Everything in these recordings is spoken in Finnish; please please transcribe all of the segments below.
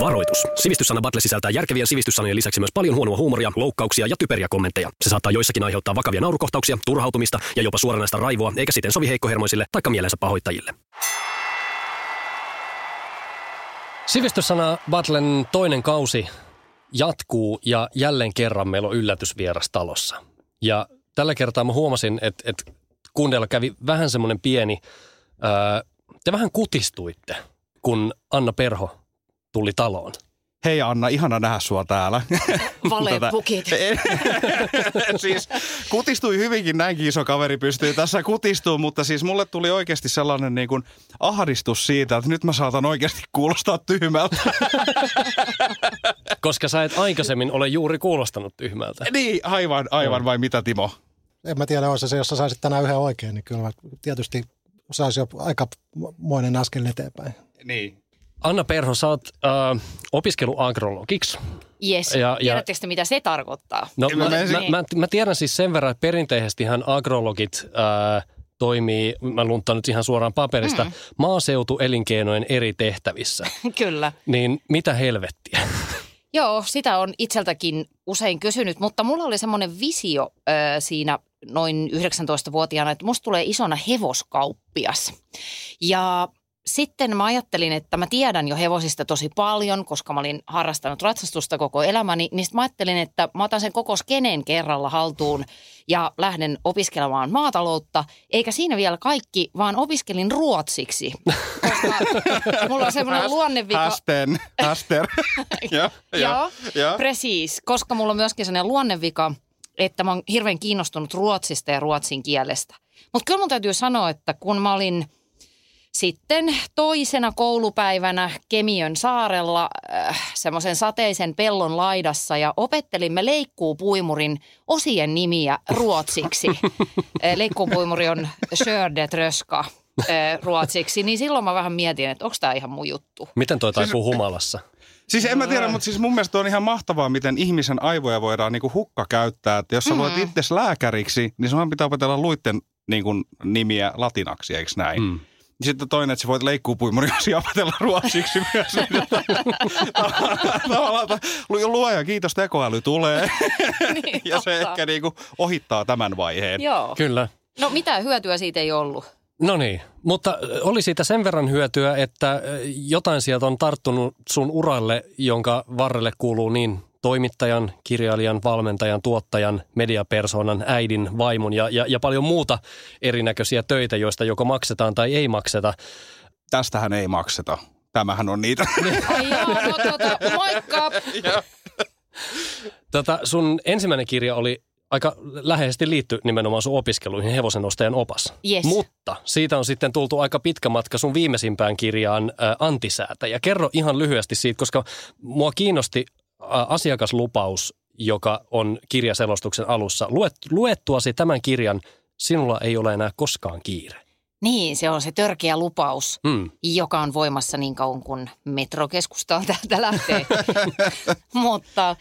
Varoitus. Sivistyssana Battle sisältää järkevien sivistyssanojen lisäksi myös paljon huonoa huumoria, loukkauksia ja typeriä kommentteja. Se saattaa joissakin aiheuttaa vakavia naurukohtauksia, turhautumista ja jopa suoranaista raivoa, eikä siten sovi heikkohermoisille tai mielensä pahoittajille. Sivistyssana Battlen toinen kausi jatkuu ja jälleen kerran meillä on yllätysvieras talossa. Ja tällä kertaa mä huomasin, että, että kuunnella kävi vähän semmoinen pieni, ää, te vähän kutistuitte, kun Anna Perho tuli taloon. Hei Anna, ihana nähdä sua täällä. Valepukit. siis kutistui hyvinkin, näinkin iso kaveri pystyy tässä kutistuu, mutta siis mulle tuli oikeasti sellainen niin kuin ahdistus siitä, että nyt mä saatan oikeasti kuulostaa tyhmältä. Koska sä et aikaisemmin ole juuri kuulostanut tyhmältä. niin, aivan, aivan vai mitä Timo? En mä tiedä, olisi se, jos sä saisit tänään yhden oikein, niin kyllä mä tietysti saisi jo aika moinen askel eteenpäin. Niin. Anna Perho, sä oot äh, opiskeluagrologiksi. Yes. Ja- ja- Tiedättekö te, mitä se tarkoittaa? No, Mä mä, mä, mä, mä tiedän siis sen verran, että perinteisesti hän agrologit äh, toimii, mä luntaan nyt ihan suoraan paperista, mm. maaseutuelinkeinojen eri tehtävissä. Kyllä. Niin mitä helvettiä? Joo, sitä on itseltäkin usein kysynyt, mutta mulla oli semmoinen visio ö, siinä noin 19-vuotiaana, että musta tulee isona hevoskauppias. Ja sitten mä ajattelin, että mä tiedän jo hevosista tosi paljon, koska mä olin harrastanut ratsastusta koko elämäni. Niin sit mä ajattelin, että mä otan sen koko skeneen kerralla haltuun ja lähden opiskelemaan maataloutta. Eikä siinä vielä kaikki, vaan opiskelin ruotsiksi. Koska mulla on semmoinen luonnevika. Hästen, häster. ja, Joo, ja. precis. Koska mulla on myöskin sellainen luonnevika, että mä oon hirveän kiinnostunut ruotsista ja ruotsin kielestä. Mutta kyllä mun täytyy sanoa, että kun mä olin sitten toisena koulupäivänä Kemiön saarella äh, semmoisen sateisen pellon laidassa ja opettelimme leikkuupuimurin osien nimiä ruotsiksi. Äh, leikkuupuimuri on Skördetröska äh, ruotsiksi, niin silloin mä vähän mietin, että onko tämä ihan mun juttu. Miten toi taipuu humalassa? Siis en mä tiedä, mutta siis mun mielestä on ihan mahtavaa, miten ihmisen aivoja voidaan niinku hukka käyttää. Että jos sä luet Mm. itse lääkäriksi, niin sunhan pitää opetella luitten niinku nimiä latinaksi, eikö näin? Mm. Sitten toinen, että sä voit leikkuupuimuriosia opetella ruotsiksi myös. Tavallaan, luoja, kiitos, tekoäly tulee. Niin, ja se totta. ehkä niinku ohittaa tämän vaiheen. Joo. Kyllä. No mitään hyötyä siitä ei ollut. No niin, mutta oli siitä sen verran hyötyä, että jotain sieltä on tarttunut sun uralle, jonka varrelle kuuluu niin toimittajan, kirjailijan, valmentajan, tuottajan, mediapersonan, äidin, vaimon ja, ja, ja paljon muuta erinäköisiä töitä, joista joko maksetaan tai ei makseta. Tästähän ei makseta. Tämähän on niitä. Ai joo, no tota, moikka! Tota, sun ensimmäinen kirja oli aika läheisesti liitty nimenomaan sun opiskeluihin, Hevosen ostajan opas. Yes. Mutta siitä on sitten tultu aika pitkä matka sun viimeisimpään kirjaan ä, Antisäätäjä. Kerro ihan lyhyesti siitä, koska mua kiinnosti asiakaslupaus, joka on kirjaselostuksen alussa. Luet, luettuasi tämän kirjan, sinulla ei ole enää koskaan kiire. Niin, se on se törkeä lupaus, Hmm. joka on voimassa niin kauan kuin metrokeskusta täältä lähtee. Mutta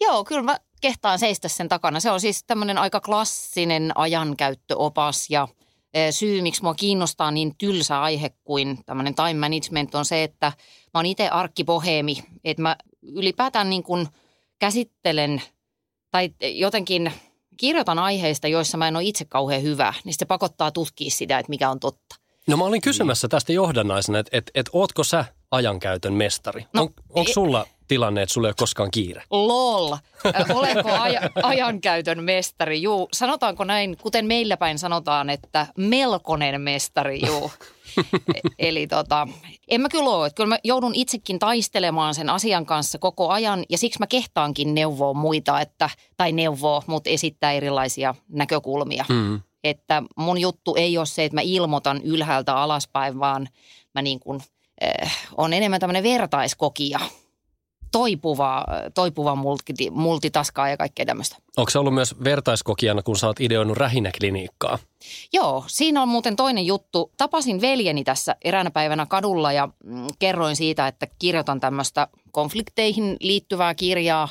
joo, kyllä mä kehtaan seistä sen takana. Se on siis tämmöinen aika klassinen ajankäyttöopas ja eh, syy, miksi mua kiinnostaa niin tylsä aihe kuin tämmöinen time management on se, että mä oon itse arkkipoheemi, että mä ylipäätään niin kuin käsittelen tai jotenkin kirjoitan aiheista, joissa mä en ole itse kauhean hyvä, niin se pakottaa tutkia sitä, että mikä on totta. No mä olin kysymässä tästä johdannaisena, että et, et, ootko sä ajankäytön mestari? No, on, onko sulla tilanne, että sulla ei ole koskaan kiire? Lol. Ö, Olenko aja, ajankäytön mestari? Juu, sanotaanko näin, kuten meillä päin sanotaan, että melkoinen mestari, juu. E- Eli tota, en mä kyllä ole. Että Kyllä mä joudun itsekin taistelemaan sen asian kanssa koko ajan ja siksi mä kehtaankin neuvoa muita, että, tai neuvoa, mutta esittää erilaisia näkökulmia. Mm. Että mun juttu ei ole se, että mä ilmoitan ylhäältä alaspäin, vaan mä niin kuin, äh, on enemmän tämmöinen vertaiskokija toipuva, toipuva multi, multitaskaa ja kaikkea tämmöistä. Onko se ollut myös vertaiskokijana, kun sä oot ideoinut rähinäkliniikkaa? Joo, siinä on muuten toinen juttu. Tapasin veljeni tässä eräänä päivänä kadulla ja mm, kerroin siitä, että kirjoitan tämmöistä konflikteihin liittyvää kirjaa.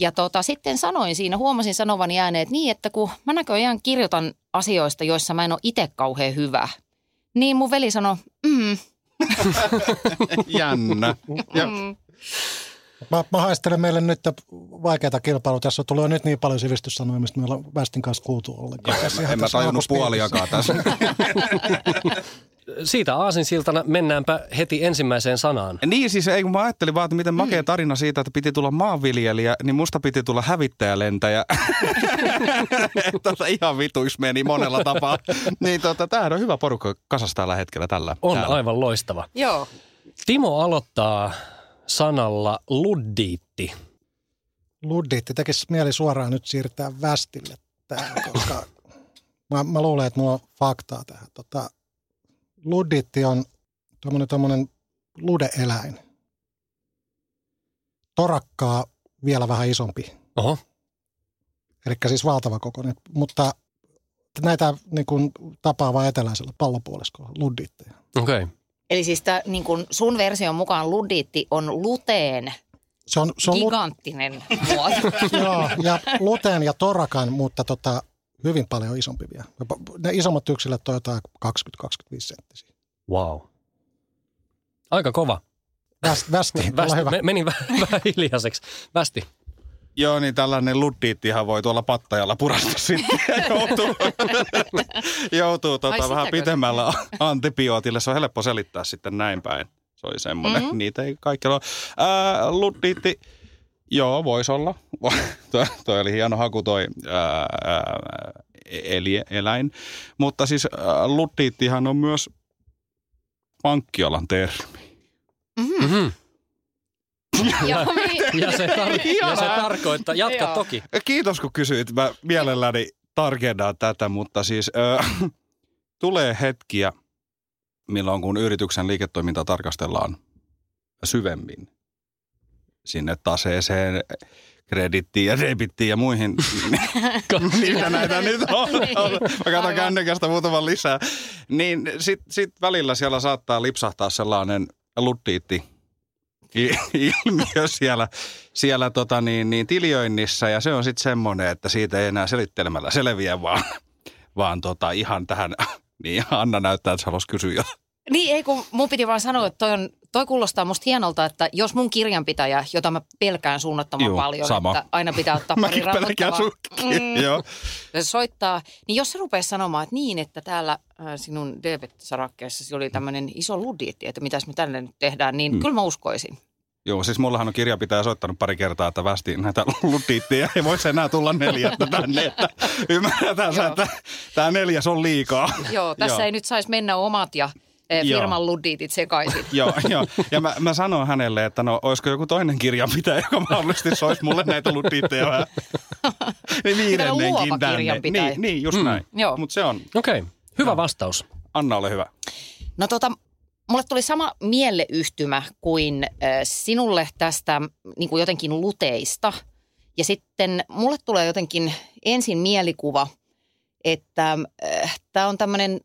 Ja tota, sitten sanoin siinä, huomasin sanovani ääneen, että niin, että kun mä näköjään kirjoitan asioista, joissa mä en ole itse kauhean hyvä. Niin mun veli sanoi, mm, Jännä. Ja, mm. Mä, mä haistelen meille nyt vaikeita kilpailua. Tässä on tullut jo nyt niin paljon sivistyssanoja, mistä me ollaan Västin kanssa kuultu ollenkaan. Tässä ihan En mä tajunnut puoliakaan tässä. Siitä aasinsiltana mennäänpä heti ensimmäiseen sanaan. Niin siis, ei kun mä ajattelin vaan, että miten makea tarina siitä, että piti tulla maanviljelijä, niin musta piti tulla hävittäjälentäjä. tota, ihan vituis meni monella tapaa. niin tota, tämähän on hyvä porukka kasassa tällä hetkellä tällä. On täällä. aivan loistava. Joo. Timo aloittaa sanalla luddiitti. Luddiitti tekisi mieli suoraan nyt siirtää Västille tähän, koska mä, mä luulen, että mulla on faktaa tähän. Tota, luddiitti on tuommoinen, tuommoinen lude-eläin. Torakkaa vielä vähän isompi. Oho, Eli siis valtava kokoinen, mutta näitä niin kuin, tapaa vain eteläisellä pallopuoliskolla, luddiitteja. okei. Okay. Eli siis tää, niin kun sun version mukaan ludiitti on luteen Se on, se on lu- giganttinen muoto. joo, ja luteen ja torakan, mutta tota, hyvin paljon isompi vielä. Ne isommat yksilöt on jotain 20-25 senttisiä. Wow. Aika kova. Västi, västi, Västi, hyvä. me, meni vähän, vähän hiljaiseksi. Västi. Joo, niin tällainen luddiittihan voi tuolla pattajalla purasta sitten ja joutuu, joutuu tota, vähän sitäkö? pitemmällä antibiootille. Se on helppo selittää sitten näin päin. Se oli semmoinen, Mhm. mm-hmm. niitä ei kaikilla ole. Ää, luddiitti, joo, voisi olla. toi, toi oli hieno haku toi ää, ää, eli, eläin. Mutta siis ää, luddiittihan on myös pankkialan termi. Mm-hmm. Joo, niin. Ja se, tar- ja se tarkoittaa, jatka Joo. toki. Kiitos kun kysyit. Mä mielelläni tarkennan tätä, mutta siis äh, tulee hetkiä, milloin kun yrityksen liiketoimintaa tarkastellaan syvemmin sinne taseeseen, kredittiin ja debittiin ja muihin. Niitä näitä nyt on. on. Mä katson kännykästä muutaman lisää. Niin sit, sit välillä siellä saattaa lipsahtaa sellainen luddiitti i- ilmiö siellä, siellä tota niin, niin tilioinnissa ja se on sitten semmoinen, että siitä ei enää selittelemällä selviä, vaan, vaan tota ihan tähän, niin Anna näyttää, että sä kysyä. Niin, ei kun mun piti vaan sanoa, että toi, on, toi kuulostaa musta hienolta, että jos mun kirjanpitäjä, jota mä pelkään suunnattoman Juu, paljon, sama. että aina pitää ottaa pari rauhoittavaa. sutkin, Mm. joo. Soittaa, niin jos se rupeaa sanomaan, että niin, että täällä äh, sinun debit-sarakkeessasi oli tämmöinen iso ludiitti, että mitäs me tälle nyt tehdään, niin Mm. kyllä mä uskoisin. Joo, siis mullahan on kirjanpitäjä soittanut pari kertaa, että västiin näitä luddiitteja. Ei voisi enää tulla neljättä tänne, että ymmärretään sä, että tämä neljäs on liikaa. Joo, tässä Joo. ei nyt saisi mennä omat ja. Firman ludiitit sekaisin. Joo, joo. Ja mä, mä sanoin hänelle, että no olisiko joku toinen kirjanpitäjä, joka mahdollisesti soisi mulle näitä luddiitteja vähän. Niin viidennenkin luova tänne. kirjanpitäjä. Niin, niin just Mm. näin. Joo. Mutta se on, Okei, okay. hyvä vastaus. Anna ole hyvä. No tota, mulle tuli sama mieleyhtymä kuin äh, sinulle tästä niin kuin jotenkin luteista. Ja sitten mulle tulee jotenkin ensin mielikuva, että äh, tämä on tämmöinen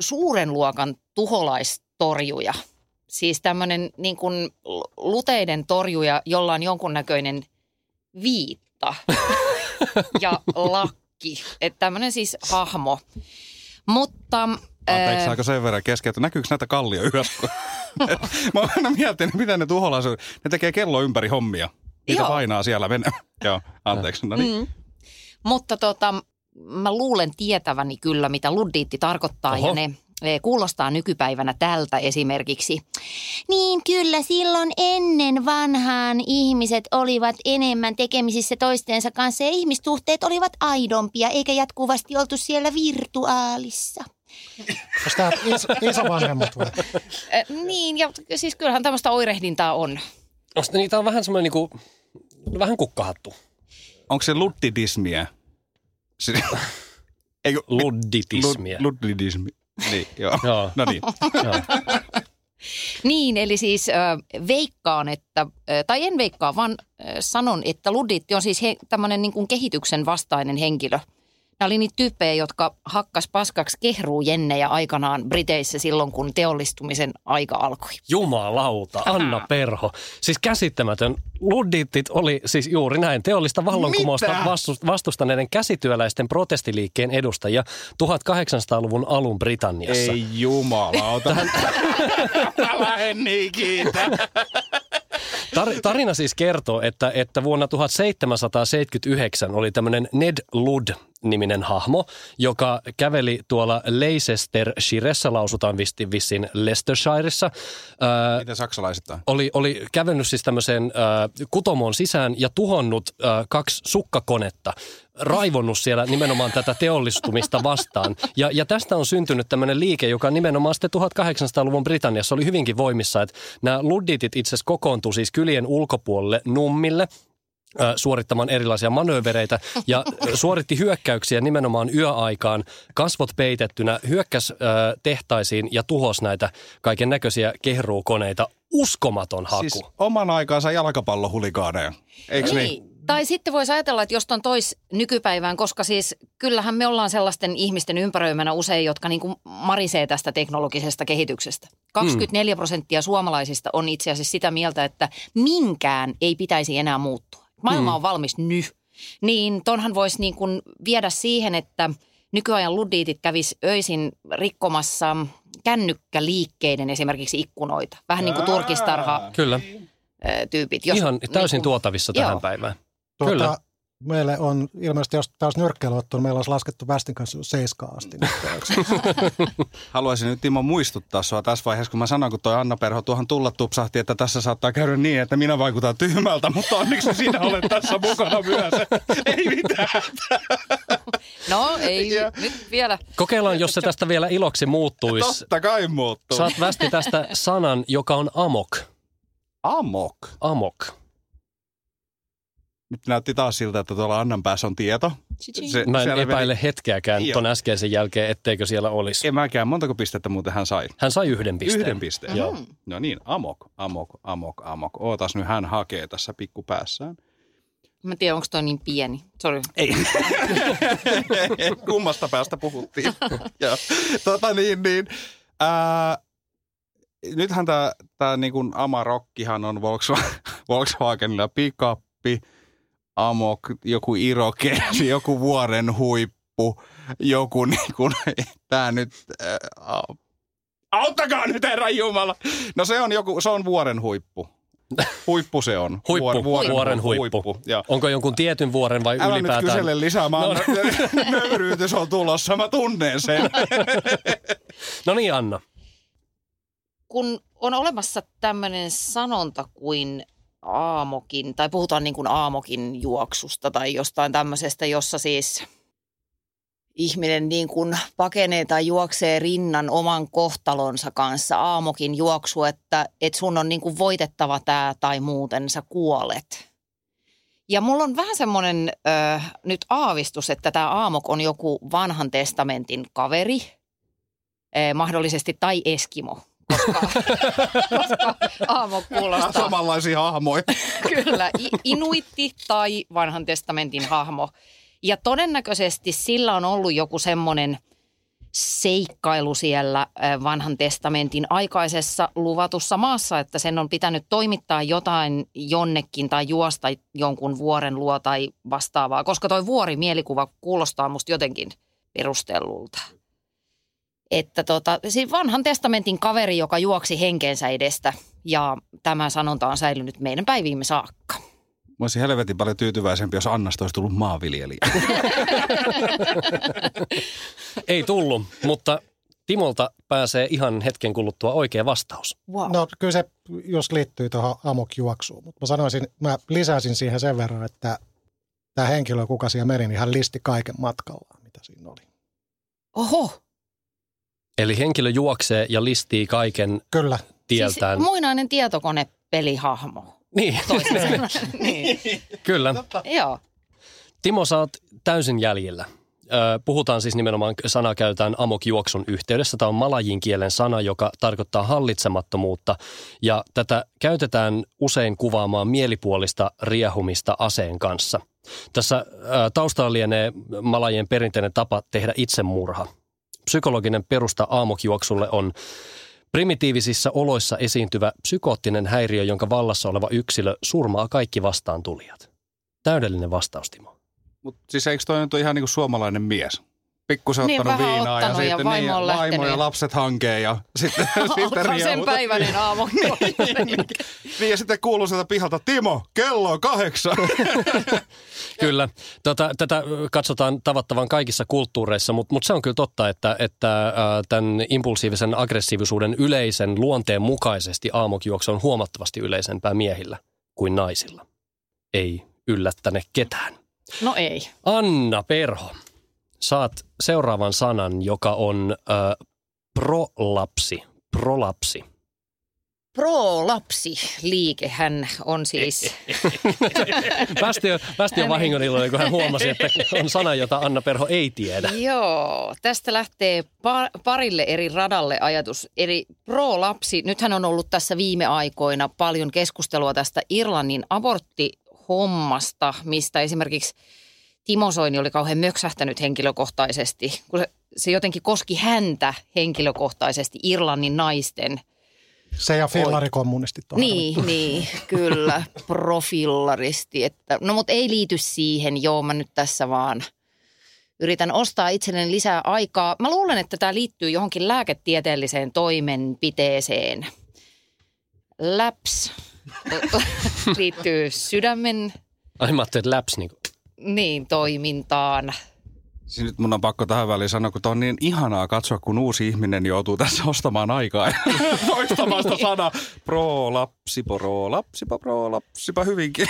suuren luokan tuholaistorjuja. Siis tämmöinen niin kuin luteiden torjuja, jolla on jonkunnäköinen viitta ja lakki. Että tämmöinen siis hahmo. Mutta... Anteeksi, saako sen verran kesken, että näkyykö näitä kallio yhdessä? Mä oon aina miettinyt, mitä ne tuholaiset, ne tekee kello ympäri hommia. Niitä Joo. painaa siellä mennä. Joo, anteeksi. No niin. Mm. Mutta tota, mä luulen tietäväni kyllä, mitä luddiitti tarkoittaa Oho. ja ne kuulostaa nykypäivänä tältä esimerkiksi. Niin kyllä, silloin ennen vanhaan ihmiset olivat enemmän tekemisissä toistensa kanssa ja ihmissuhteet olivat aidompia eikä jatkuvasti oltu siellä virtuaalissa. Onko tämä is, isovanhemmat vai? Niin, ja siis kyllähän tämmöistä oirehdintaa on. Onko niitä on vähän semmoinen niinku, vähän kukkahattu. Onko se luddidismiä? Si- Eikö, Ludditismia. Lud, luddidismi. Niin, joo. Joo. No niin. Joo. Niin, eli siis äh, veikkaan, että, äh, tai en veikkaa, vaan äh, sanon, että luditti on siis he, tämmöinen niin kuin kehityksen vastainen henkilö. Nämä oli niitä tyyppejä, jotka hakkas paskaksi kehruujennejä aikanaan Briteissä silloin, kun teollistumisen aika alkoi. Jumalauta, Anna Perho. Siis käsittämätön. Luddittit oli siis juuri näin teollista vallankumousta vastustaneiden käsityöläisten protestiliikkeen edustajia 1800-luvun alun Britanniassa. Ei jumalauta. Älä en niin kiitä. Tar- tarina siis kertoo, että, että vuonna 1779 oli tämmöinen Ned Ludd niminen hahmo, joka käveli tuolla Leicestershiressä, lausutaan vissiin Leicestershireissa. Ää, Miten saksalaisittain? oli, oli kävellyt siis tämmöiseen äh, kutomoon sisään ja tuhonnut äh, kaksi sukkakonetta, raivonnut siellä nimenomaan tätä teollistumista vastaan. Ja, ja tästä on syntynyt tämmöinen liike, joka nimenomaan sitten 1800-luvun Britanniassa oli hyvinkin voimissa, että nämä ludditit itse asiassa kokoontui siis kylien ulkopuolelle nummille, suorittamaan erilaisia manöövereitä ja suoritti hyökkäyksiä nimenomaan yöaikaan kasvot peitettynä, hyökkäs tehtaisiin ja tuhos näitä kaiken näköisiä kehruukoneita. Uskomaton haku. Siis oman aikaansa jalkapallohulikaaneja, eikö niin? Tai sitten voisi ajatella, että jos on tois nykypäivään, koska siis kyllähän me ollaan sellaisten ihmisten ympäröimänä usein, jotka niin kuin marisee tästä teknologisesta kehityksestä. 24 prosenttia suomalaisista on itse asiassa sitä mieltä, että minkään ei pitäisi enää muuttua. Maailma on valmis nyt. Niin tonhan voisi niin kuin viedä siihen, että nykyajan luddiitit kävis öisin rikkomassa kännykkäliikkeiden esimerkiksi ikkunoita. Vähän niin kuin turkistarha Kyllä, tyypit. ihan täysin niin kuin- tuotavissa tähän Joo. päivään. Tuota, Kyllä. Meille on ilmeisesti, jos taas nyrkkeilyottu, niin meillä olisi laskettu Västin kanssa seiskaan asti. Haluaisin nyt Timo muistuttaa sua tässä vaiheessa, kun mä sanoin, kun toi Anna Perho tuohon tulla tupsahti, että tässä saattaa käydä niin, että minä vaikutan tyhmältä, mutta onneksi sinä olet tässä mukana myös. Ei mitään. No ei Ja- nyt vielä. Kokeillaan, jos se tästä vielä iloksi muuttuisi. Totta kai muuttuu. Saat västi tästä sanan, joka on amok. Amok. Amok. Nyt näytti taas siltä, että tuolla Annan päässä on tieto. Se, Mä en epäile hetkeäkään Joo. ton äskeisen jälkeen, etteikö siellä olisi. En mäkään. Montako pistettä muuten hän sai? Hän sai yhden pisteen. Yhden pisteen. Joo. No niin, amok, amok, amok, amok. Ootas nyt, hän hakee tässä pikkupäässään. Mä en tiedä, onko toi niin pieni. Sorry. Ei. Kummasta päästä puhuttiin. Joo. tota niin, niin. Ää, nythän tämä tää niinku Amarokkihan on Volkswagen, Volkswagenilla pikappi, Amok, joku Irokesi, joku vuoren huippu, joku niinku, tää nyt, ää, au- auttakaa nyt herran Jumala. No se on joku, se on vuoren huippu. Huippu se on. Huippu, Vuor- vuoren huippu. Joo. Onko jonkun tietyn vuoren vai Älä ylipäätään? nyt kysele lisää, mä annan, nöyryytys on tulossa, mä tunnen sen. No niin, Anna. Kun on olemassa tämmöinen sanonta kuin aamokin, tai puhutaan niin kuin aamokin juoksusta tai jostain tämmöisestä, jossa siis ihminen niin kuin pakenee tai juoksee rinnan oman kohtalonsa kanssa aamokin juoksu, että, että sun on niin kuin voitettava tämä tai muuten sä kuolet. Ja mulla on vähän semmoinen ö, nyt aavistus, että tämä Aamok on joku vanhan testamentin kaveri, eh, mahdollisesti tai Eskimo, koska, koska Aamok kuulostaa Samanlaisia hahmoja. kyllä inuitti tai vanhan testamentin hahmo. Ja todennäköisesti sillä on ollut joku semmoinen seikkailu siellä vanhan testamentin aikaisessa luvatussa maassa, että sen on pitänyt toimittaa jotain jonnekin tai juosta jonkun vuoren luo tai vastaavaa, koska toi vuori mielikuva kuulostaa musta jotenkin perustellulta. Että tota, siis vanhan testamentin kaveri, joka juoksi henkeensä edestä ja tämä sanonta on säilynyt meidän päiviimme saakka. Mä olisin helvetin paljon tyytyväisempi, jos Annasta olisi tullut maanviljelijä. Ei tullut, mutta Timolta pääsee ihan hetken kuluttua oikea vastaus. Wow. No kyllä se just liittyy tuohon amokjuoksuun, mutta mä sanoisin, mä lisäsin siihen sen verran, että tämä henkilö, kuka siellä meni, niin hän listi kaiken matkallaan, mitä siinä oli. Oho, Eli henkilö juoksee ja listii kaiken Kyllä, tieltään. siis muinainen tietokonepelihahmo. niin, sanoen. niin. kyllä. Joo. Timo, sä oot täysin jäljellä. Ö, Puhutaan siis nimenomaan, sana käytetään amokjuoksun yhteydessä. Tämä on malajin kielen sana, joka tarkoittaa hallitsemattomuutta. Ja tätä käytetään usein kuvaamaan mielipuolista riehumista aseen kanssa. Tässä taustalla lienee malajien perinteinen tapa tehdä itsemurha. Psykologinen perusta aamokjuoksulle on primitiivisissä oloissa esiintyvä psykoottinen häiriö, jonka vallassa oleva yksilö surmaa kaikki vastaan tulijat. Täydellinen vastaus, Timo. Mutta siis eikö toi nyt ole ihan niin kuin suomalainen mies? Pikkusen Niin, ottanut vähän viinaa ja ottanut ja sitten vaimo niin, vaimo ja lapset hankeen ja sitten, sitten sen päiväinen aamu? Niin ja sitten kuuluu sieltä pihalta, Timo, kello on kahdeksan. Kyllä. Tota, tätä katsotaan tavattavan kaikissa kulttuureissa, mutta mut se on kyllä totta, että, että äh, tämän impulsiivisen aggressiivisuuden yleisen luonteen mukaisesti aamokjuoksu on huomattavasti yleisempää miehillä kuin naisilla. Ei yllättäne ketään. No ei. Anna Perho, saat seuraavan sanan, joka on äh, prolapsi. Prolapsi. Pro-lapsi-liikehän on siis, Päästi jo, päästi jo vahingon iloinen, kun hän huomasi, että on sana, jota Anna Perho ei tiedä. joo, tästä lähtee pa- parille eri radalle ajatus. Eli pro-lapsi, nythän on ollut tässä viime aikoina paljon keskustelua tästä Irlannin aborttihommasta, mistä esimerkiksi Timo Soini oli kauhean möksähtänyt henkilökohtaisesti, kun se, se jotenkin koski häntä henkilökohtaisesti Irlannin naisten – Se ja fillarikommunistit on Niin, niin, kyllä, profillaristi. Että, no mutta ei liity siihen, joo mä nyt tässä vaan yritän ostaa itselleni lisää aikaa. Mä luulen, että tämä liittyy johonkin lääketieteelliseen toimenpiteeseen. Läps liittyy sydämen Ai mä ajattelin, että läps niin kuin. Niin, toimintaan. Siis nyt mun on pakko tähän väliin sanoa, kun on niin ihanaa katsoa, kun uusi ihminen joutuu tässä ostamaan aikaa ja toistamaan sitä sanaa. Pro lapsi, pro lapsi, pro lapsipa hyvinkin.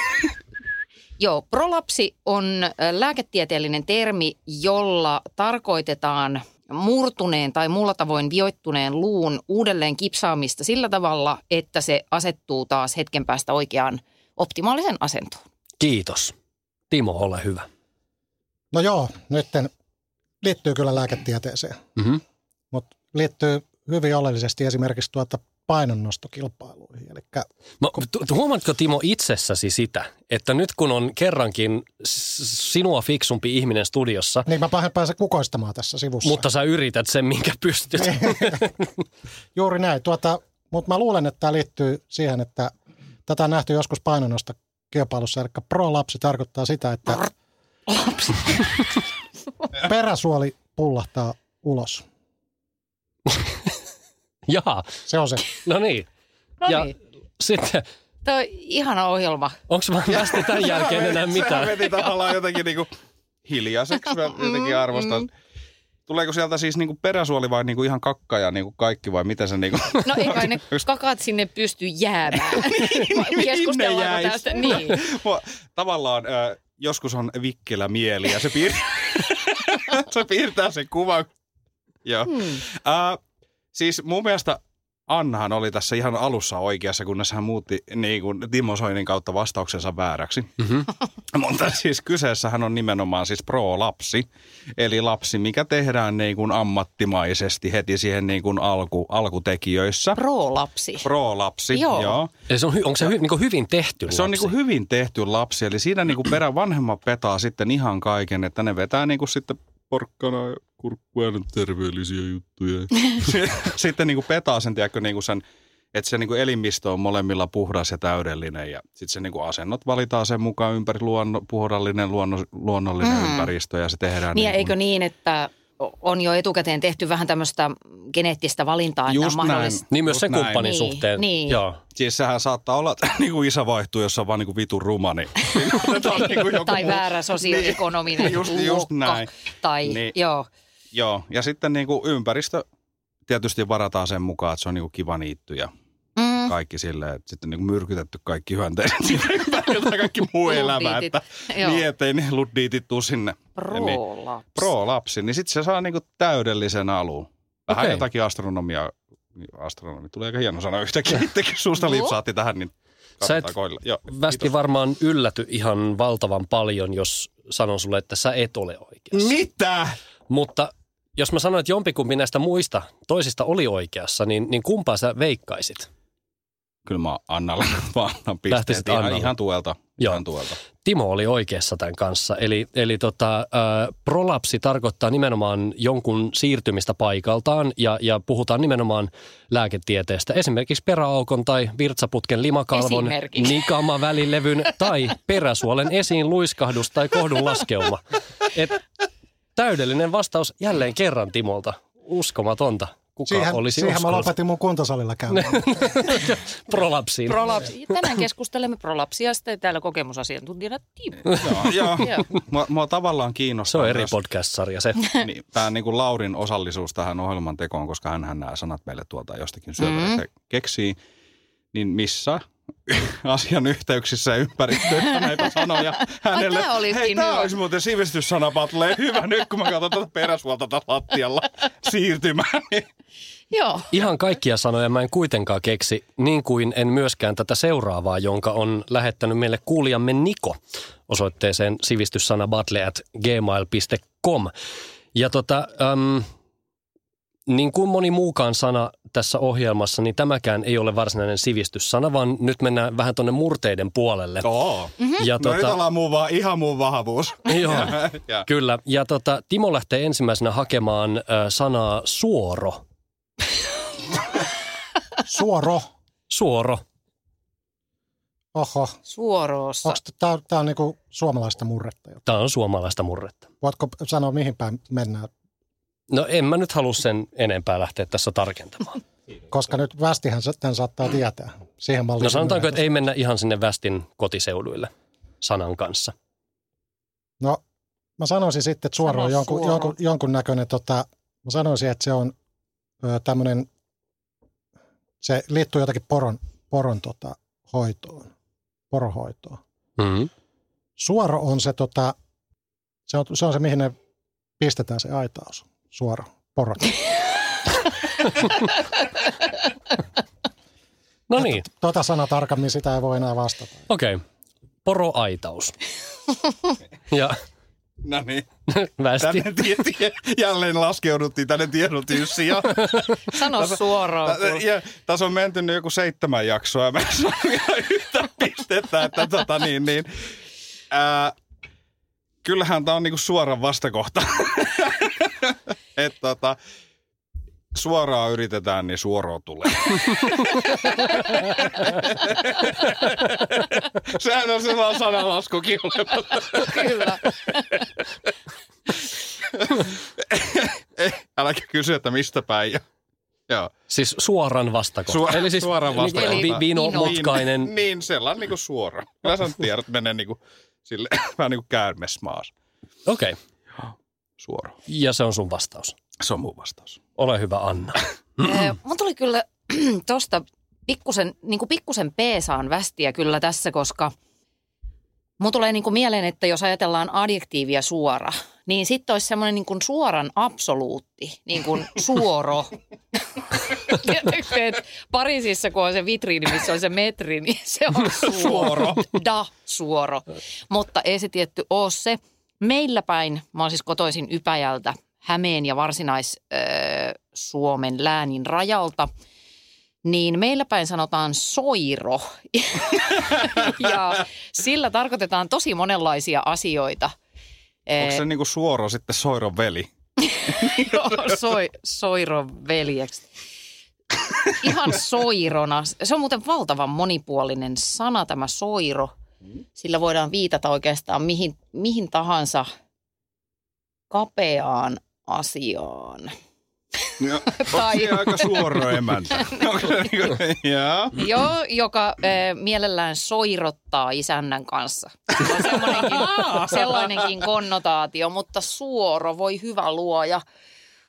Joo, prolapsi on lääketieteellinen termi, jolla tarkoitetaan murtuneen tai muulla tavoin vioittuneen luun uudelleen kipsaamista sillä tavalla, että se asettuu taas hetken päästä oikeaan optimaalisen asentoon. Kiitos. Timo, ole hyvä. No joo, nyt liittyy kyllä lääketieteeseen, Mm-hmm. mutta liittyy hyvin oleellisesti esimerkiksi tuota painonnostokilpailuihin. Eli Mä, tu- tu- huomaatko Timo itsessäsi sitä, että nyt kun on kerrankin sinua fiksumpi ihminen studiossa, niin mä pääsen pääsen kukoistamaan tässä sivussa. mutta sä yrität sen, minkä pystyt. Juuri näin. Tuota, mutta mä luulen, että tämä liittyy siihen, että tätä on nähty joskus painonnosta kilpailussa. Eli pro-lapsi tarkoittaa sitä, että peräsuoli pullahtaa ulos. Jaa, Se on se. no niin. No ja niin. sitten, Tämä on ihana ohjelma. onko mä tästä tämän jälkeen enää Sehän mitään? veti tavallaan jotenkin niinku hiljaiseksi. Mä jotenkin arvostan. Tuleeko sieltä siis niinku peräsuoli vai niinku ihan kakka ja niinku kaikki vai miten se niinku... No ei kai ne kakat sinne pysty jäämään. Keskustellaanko jäis? tästä? Niin. Mua- Tavallaan äh, joskus on vikkelä mieli ja se, piir... se piirtää sen kuvan. Joo. Hmm. Äh, siis mun mielestä Annahan oli tässä ihan alussa oikeassa, kunnes hän muutti niin kuin Timo Soinin kautta vastauksensa vääräksi. Mm-hmm. Mutta siis kyseessähän on nimenomaan siis pro-lapsi, eli lapsi, mikä tehdään niin kuin ammattimaisesti heti siihen niin kuin alku, alkutekijöissä. Pro-lapsi. Pro-lapsi, Joo. joo. Eli se on, onko se hy, niin hyvin tehty Se on lapsi? niin kuin hyvin tehty lapsi, eli siinä niin kuin perä vanhemmat petaa sitten ihan kaiken, että ne vetää niin kuin sitten porkkana ja kurkkua ja terveellisiä juttuja. sitten niin kuin petaa sen, tiedätkö, niin kuin sen, että se niin kuin elimistö on molemmilla puhdas ja täydellinen ja sitten se niin kuin asennot valitaan sen mukaan ympäri luonno, puhdallinen luonno, luonnollinen Mm. ympäristö ja se tehdään Niin niin eikö niin, että on jo etukäteen tehty vähän tämmöistä geneettistä valintaa, että Just näin. mahdollista. Niin myös Just sen näin. kumppanin Niin, suhteen. niin. Joo. Siis sehän saattaa olla, että niin kuin isä vaihtuu, jos on vaan niin kuin vitun ruma, niin niin kuin joku tai muu. väärä sosioekonominen Niin, just- just näin. Tai Niin. joo. Joo, ja sitten niin kuin ympäristö tietysti varataan sen mukaan, että se on niin kuin kiva niitty ja Mm. kaikki silleen, että sitten niin myrkytetty kaikki hyönteiset sinne ympärillä ja kaikki muu elämä, että Joo. niin, ettei ne luddiitit tuu sinne. Niin, Pro-lapsi. pro-lapsi, niin sitten se saa niin kuin täydellisen alun. Vähän Okei. jotakin astronomia, astronomi, tulee aika hieno sana yhtäkkiä, itsekin suusta lipsaatti tähän, niin Sä et. Joo, Västi kiitos. varmaan ylläty ihan valtavan paljon, jos sanon sulle, että sä et ole oikeassa. Mitä? Mutta jos mä sanoin, että jompikumpi näistä muista toisista oli oikeassa, niin, niin kumpaa sä veikkaisit? Kyllä mä Annalle vaan annan pisteet Lähtisit ihan, Annalle. ihan tuelta. Joo. Ihan tuelta. Timo oli oikeassa tämän kanssa. Eli, eli tota, ä, prolapsi tarkoittaa nimenomaan jonkun siirtymistä paikaltaan ja, ja puhutaan nimenomaan lääketieteestä. Esimerkiksi peräaukon tai virtsaputken limakalvon, Esimerkiksi. nikamavälilevyn tai peräsuolen esiin luiskahdus tai kohdun laskeuma. Et Täydellinen vastaus jälleen kerran Timolta. Uskomatonta. Kuka Siihen, olisi siihen mä uskonut? lopetin mun kuntosalilla käymään. Prolapsiin. Prolapsi. Tänään keskustelemme prolapsiasta ja täällä kokemusasiantuntijana Timo. Joo, joo. Joo. Mua, mua tavallaan kiinnostaa Se on eri podcast-sarja se. niin, tämä niin kuin Laurin osallisuus tähän ohjelman tekoon, koska hän nämä sanat meille tuolta jostakin syöpäreistä mm-hmm. keksii. Niin missä asian yhteyksissä ja ympäristöissä näitä sanoja hänelle. olikin Hei, tämä hyvä. olisi muuten sivistyssana Patle. Hyvä nyt, kun mä katson tätä peräsuolta taas lattialla siirtymään. Niin Joo. Ihan kaikkia sanoja mä en kuitenkaan keksi, niin kuin en myöskään tätä seuraavaa, jonka on lähettänyt meille kuulijamme Niko osoitteeseen sivistyssanabattle at gmail.com. Ja tota, äm, niin kuin moni muukaan sana tässä ohjelmassa, niin tämäkään ei ole varsinainen sivistyssana, vaan nyt mennään vähän tuonne murteiden puolelle. Oo. Ja No nyt ollaan muu va- ihan muun vahvuus. Joo, Ja. kyllä. Ja tota, Timo lähtee ensimmäisenä hakemaan äh, sanaa suoro. Suoro. Suoro. Oho. Suoroossa. Onko tää, tää on niinku suomalaista murretta? Tämä on suomalaista murretta. Voitko sanoa mihin päin mennään? No en mä nyt halua sen enempää lähteä tässä tarkentamaan. Koska nyt västihän tämän saattaa tietää. Siihen No sanotaanko, menee. että ei mennä ihan sinne Västin kotiseuduille sanan kanssa. No, mä sanoisin sitten, että suoro Sano on jonkun, suoro. jonkun, jonkun näköinen, tota, mä sanoisin, että se on tämmöinen, se liittyy jotakin poron, poron tota, hoitoon, porohoitoon. Mm-hmm. Suoro on se, tota, se, on, se on se, mihin ne pistetään se aitaus, suoro, porot. No niin, Tota sana tarkemmin sitä ei voi enää vastata. okei. Okay. Poroaitaus. ja No niin. västi. Tänne tie, tie, jälleen laskeuduttiin tänne tiedotyssiin. Ja, Sano suoraan. tä- ja, tässä on menty nyt joku seitsemän jaksoa ja mä en saa vielä yhtä pistettä. Että, tota, niin, niin, ää, kyllähän tämä on niinku suora vastakohta. että tota, suoraan yritetään, niin suoraan tulee. Sehän on sellainen sanalaskukin olemassa. Kyllä. Äläkä kysy, että mistä päin. Ja, joo. Siis suoran vastakohta. Suora- Eli siis suoran vastakohta. Eli vino, Vino. mutkainen. Niin, niin sellainen niin kuin suora. Sä nyt tiedät, menee niin kuin, sille, vähän niin kuin käärmesmaas. Okei. Okay. Suora. Ja se on sun vastaus. Se on mun vastaus. Ole hyvä, Anna. Eh, Mun tuli kyllä tosta pikkusen, niin kuin pikkusen peesaan västiä kyllä tässä, koska mun tulee niin kuin mieleen, että jos ajatellaan adjektiivia suora, niin sitten olisi semmoinen niin kuin suoran absoluutti, niin kuin suoro. Tiedätkö, että Pariisissa, kun on se vitriini, missä on se metri, niin se on suoro. Da, suoro. Mutta ei se tietty ole se. Meillä päin, mä oon siis kotoisin Ypäjältä, Hämeen ja Varsinais-Suomen läänin rajalta, niin meillä päin sanotaan soiro. ja sillä tarkoitetaan tosi monenlaisia asioita. Onko se niin kuin suora sitten Soiron veli? Joo, soi, soiron veljeksi. Ihan soirona. Se on muuten valtavan monipuolinen sana tämä soiro. Sillä voidaan viitata oikeastaan mihin, mihin tahansa kapeaan asiaan. Joo. Tai- Tai... aika suoro emäntä. Jaa. Joo, joka äh, mielellään soirottaa isännän kanssa. On sellainenkin, sellainenkin konnotaatio, mutta suoro, voi hyvä luoja.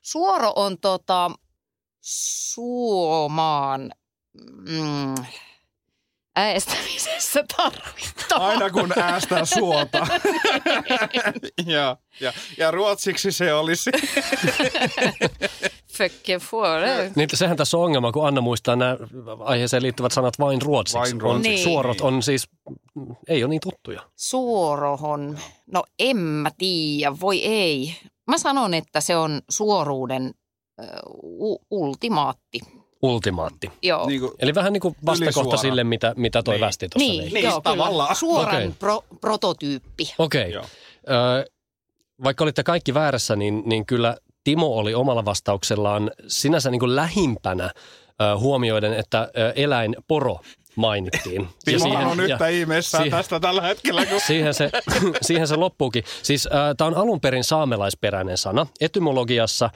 Suoro on tota, suomaan mm, äästämisessä tarvittava. Aina kun äästää suota. ja, ja, ja ruotsiksi se olisi. Föcke före. Niin sehän tässä on ongelma, kun Anna muistaa nämä aiheeseen liittyvät sanat vain ruotsiksi. Vain On, ruotsiksi. Niin. Suorot on siis, ei ole niin tuttuja. Suorohon. No en mä tiedä, voi ei. Mä sanon, että se on suoruuden ö, u- ultimaatti. Ultimaatti. Joo. niin kuin, Eli vähän niin kuin vastakohta sille, mitä, mitä toi Niin. västi tuossa Niin. Niin, joo, kyllä. tavallaan. Suoran Okei. pro, prototyyppi. Okei. Joo. Ö, vaikka olitte kaikki väärässä, niin, niin kyllä Timo oli omalla vastauksellaan sinänsä niin kuin lähimpänä ö, huomioiden, että ö, eläin, poro, mainittiin. Ja Timo on nyt ja- ihmeessään siihen- tästä tällä hetkellä, kun Siihen se, siihen se loppuukin. Siis äh, tämä on alun perin saamelaisperäinen sana. Etymologiassa äh,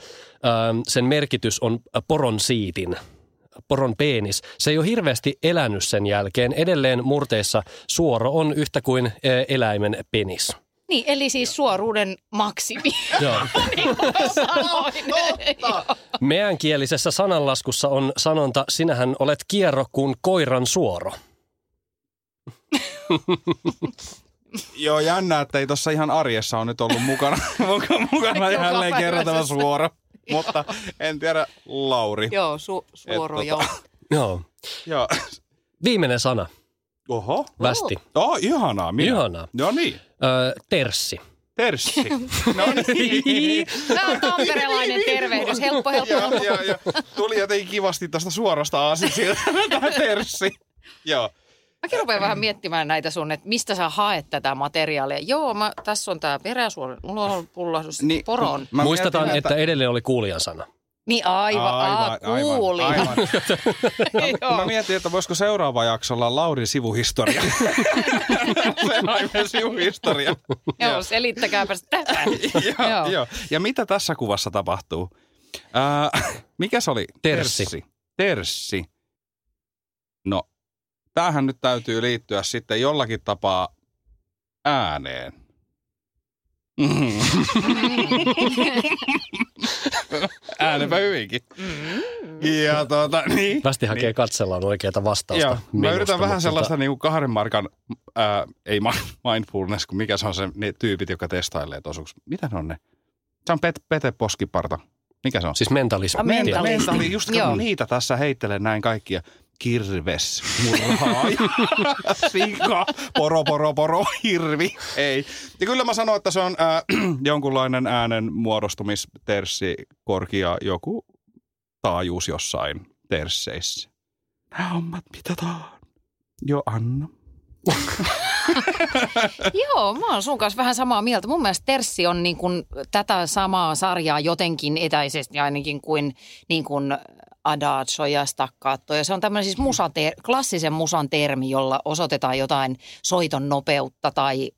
sen merkitys on poron siitin, poron peenis. Se ei ole hirveästi elänyt sen jälkeen. Edelleen murteissa suoro on yhtä kuin äh, eläimen penis. Niin, eli siis suoruuden maksimi. Joo. niin sanoin. Meänkielisessä sananlaskussa on sanonta, sinähän olet kierro kuin koiran suoro. Joo, jännä, että ei tuossa ihan arjessa on nyt ollut mukana, mukana, mukana jälleen Jokapäiväisessä. suora. Mutta en tiedä, Lauri. Joo, su- suoru, Et joo. tota- Joo. Joo. Viimeinen sana, Oho. västi. Oh, ihanaa. Minä. Ihanaa. No niin. Öö, terssi. Terssi. No niin. Tämä on tamperelainen tervehdys. Helppo, helppo, ja, ja, ja. Tuli jotenkin kivasti tästä suorasta aasisilta tämä terssi. Joo. Mäkin rupean vähän miettimään näitä sun, että mistä sä haet tätä materiaalia. Joo, mä, tässä on tämä peräsuolen ulopullahdus, niin, poron. mä Muistetaan, mietin, että edelleen oli kuulijan sana. Niin aivan, aivan, kuulin. aivan. Joo. Mä mietin, että voisiko seuraava jakso olla Laurin sivuhistoria. Se sivuhistoria. Joo, selittäkääpä tätä. Joo, Joo. joo. Ja mitä tässä kuvassa tapahtuu? Ää, mikä se oli? Terssi. Terssi. Terssi. No, tämähän nyt täytyy liittyä sitten jollakin tapaa ääneen. Mm. Äänepä hyvinkin. Ja tuota, niin. Västi hakee katsellaan oikeaa vastausta. Joo, mä yritän vähän sellaista tota- niinku kahden markan, ää, ei mi- mindfulness, kun mikä se on se ne tyypit, jotka testailee tosuksi. Mitä ne on ne? Se on Pet, Pete Poskiparta. Mikä se on? Siis mentalismi. Mentalismi. Tiedän. Mentali, just kato, niitä tässä heittelen näin kaikkia. Kirves, murhaaja, sika, poro, poro, poro, hirvi. Ei. Ja kyllä mä sanon, että se on äh, jonkunlainen äänen muodostumisterssi, korkea joku taajuus jossain tersseissä. Nämä hommat mitataan. Jo Anna. Joo, mä oon sun kanssa vähän samaa mieltä. Mun mielestä Terssi on niin kuin tätä samaa sarjaa jotenkin etäisesti ainakin kuin, niin kuin adagio ja staccato. Ja se on tämmöinen siis musate- klassisen musan termi, jolla osoitetaan jotain soiton nopeutta tai,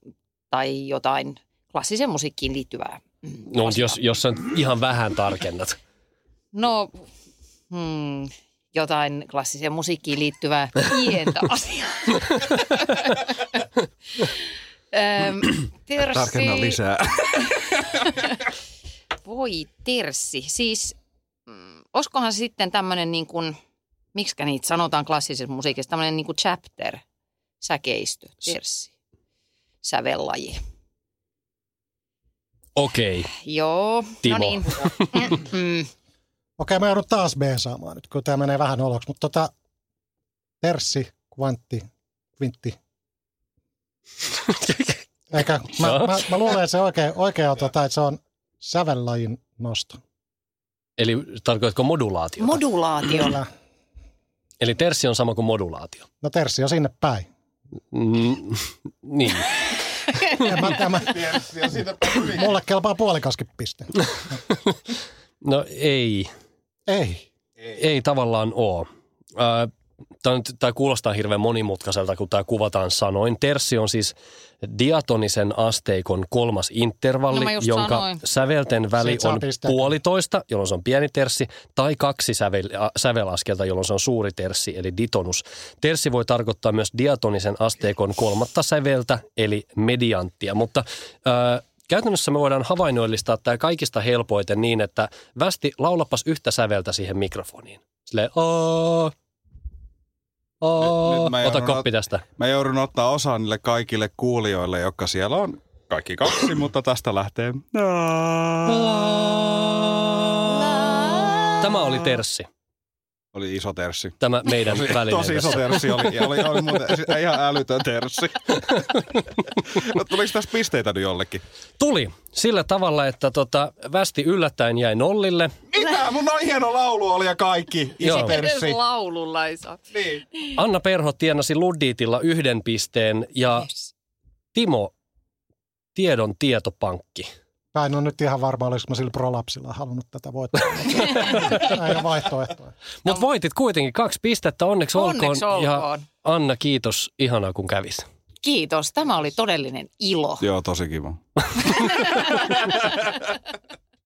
tai jotain klassisen musiikkiin liittyvää. mm, No, mutta jos, jos sä ihan vähän tarkennat. No, hmm, jotain klassiseen musiikkiin liittyvää pientä asiaa. Öm, Terssi, Tarkenna lisää. voi Terssi. Siis, mm, olisikohan se sitten tämmöinen niin kuin, miksikä niitä sanotaan klassisessa musiikissa, tämmöinen niin kuin chapter, säkeistö, Terssi, sävellaji. Okei. Joo, Timo. no niin. Mm, Okei, mä joudun taas B saamaan nyt, kun tämä menee vähän oloksi. Mutta tota, terssi, kvantti, kvintti. Eikä, mä, mä, mä, luulen, että se oikein, oikein on, tota, että se on sävellajin nosto. Eli tarkoitatko modulaatiota? modulaatio. Kyllä. Eli terssi on sama kuin modulaatio. No terssi on sinne päin. Mm, niin. En mä, en mä, mulle kelpaa puolikaskin piste. No ei. Ei. Ei tavallaan ole. Tämä, tämä kuulostaa hirveän monimutkaiselta, kun tämä kuvataan sanoin. Terssi on siis diatonisen asteikon kolmas intervalli, No jonka sanoin. sävelten väli Siitä on pisteet. puolitoista, jolloin se on pieni terssi, tai kaksi sävel, ä, sävelaskelta, jolloin se on suuri terssi, eli ditonus. Terssi voi tarkoittaa myös diatonisen asteikon kolmatta säveltä, eli medianttia, mutta... Ää, Käytännössä me voidaan havainnoillistaa tämä kaikista helpoiten niin, että västi laulapas yhtä säveltä siihen mikrofoniin. Silleen, aa. Nyt- nyt mä Ota joudun koppi ot- tästä. Mä joudun ottaa osaa niille kaikille kuulijoille, jotka siellä on kaikki kaksi, mutta tästä lähtee. Tämä oli terssi. Oli iso terssi. Tämä meidän Tosi, väline tosi iso terssi oli, ja oli, oli muuten ihan älytön terssi. no, tuliko tässä pisteitä nyt jollekin? Tuli sillä tavalla, että tota, västi yllättäen jäi nollille. Mitä? Mun on hieno laulu oli ja kaikki. Iso Joo. terssi. Edes laululla ei saa. Niin. Anna Perho tienasi Luddiitilla yhden pisteen ja Timo tiedon tietopankki Mä en ole nyt ihan varma, olisiko mä sillä prolapsilla halunnut tätä voittaa. ole vaihtoehtoja. Mutta voitit kuitenkin kaksi pistettä, onneksi, Onneksi olkoon. Ja olkoon. Anna, kiitos, ihanaa kun kävis. Kiitos, tämä oli todellinen ilo. Joo, tosi kiva.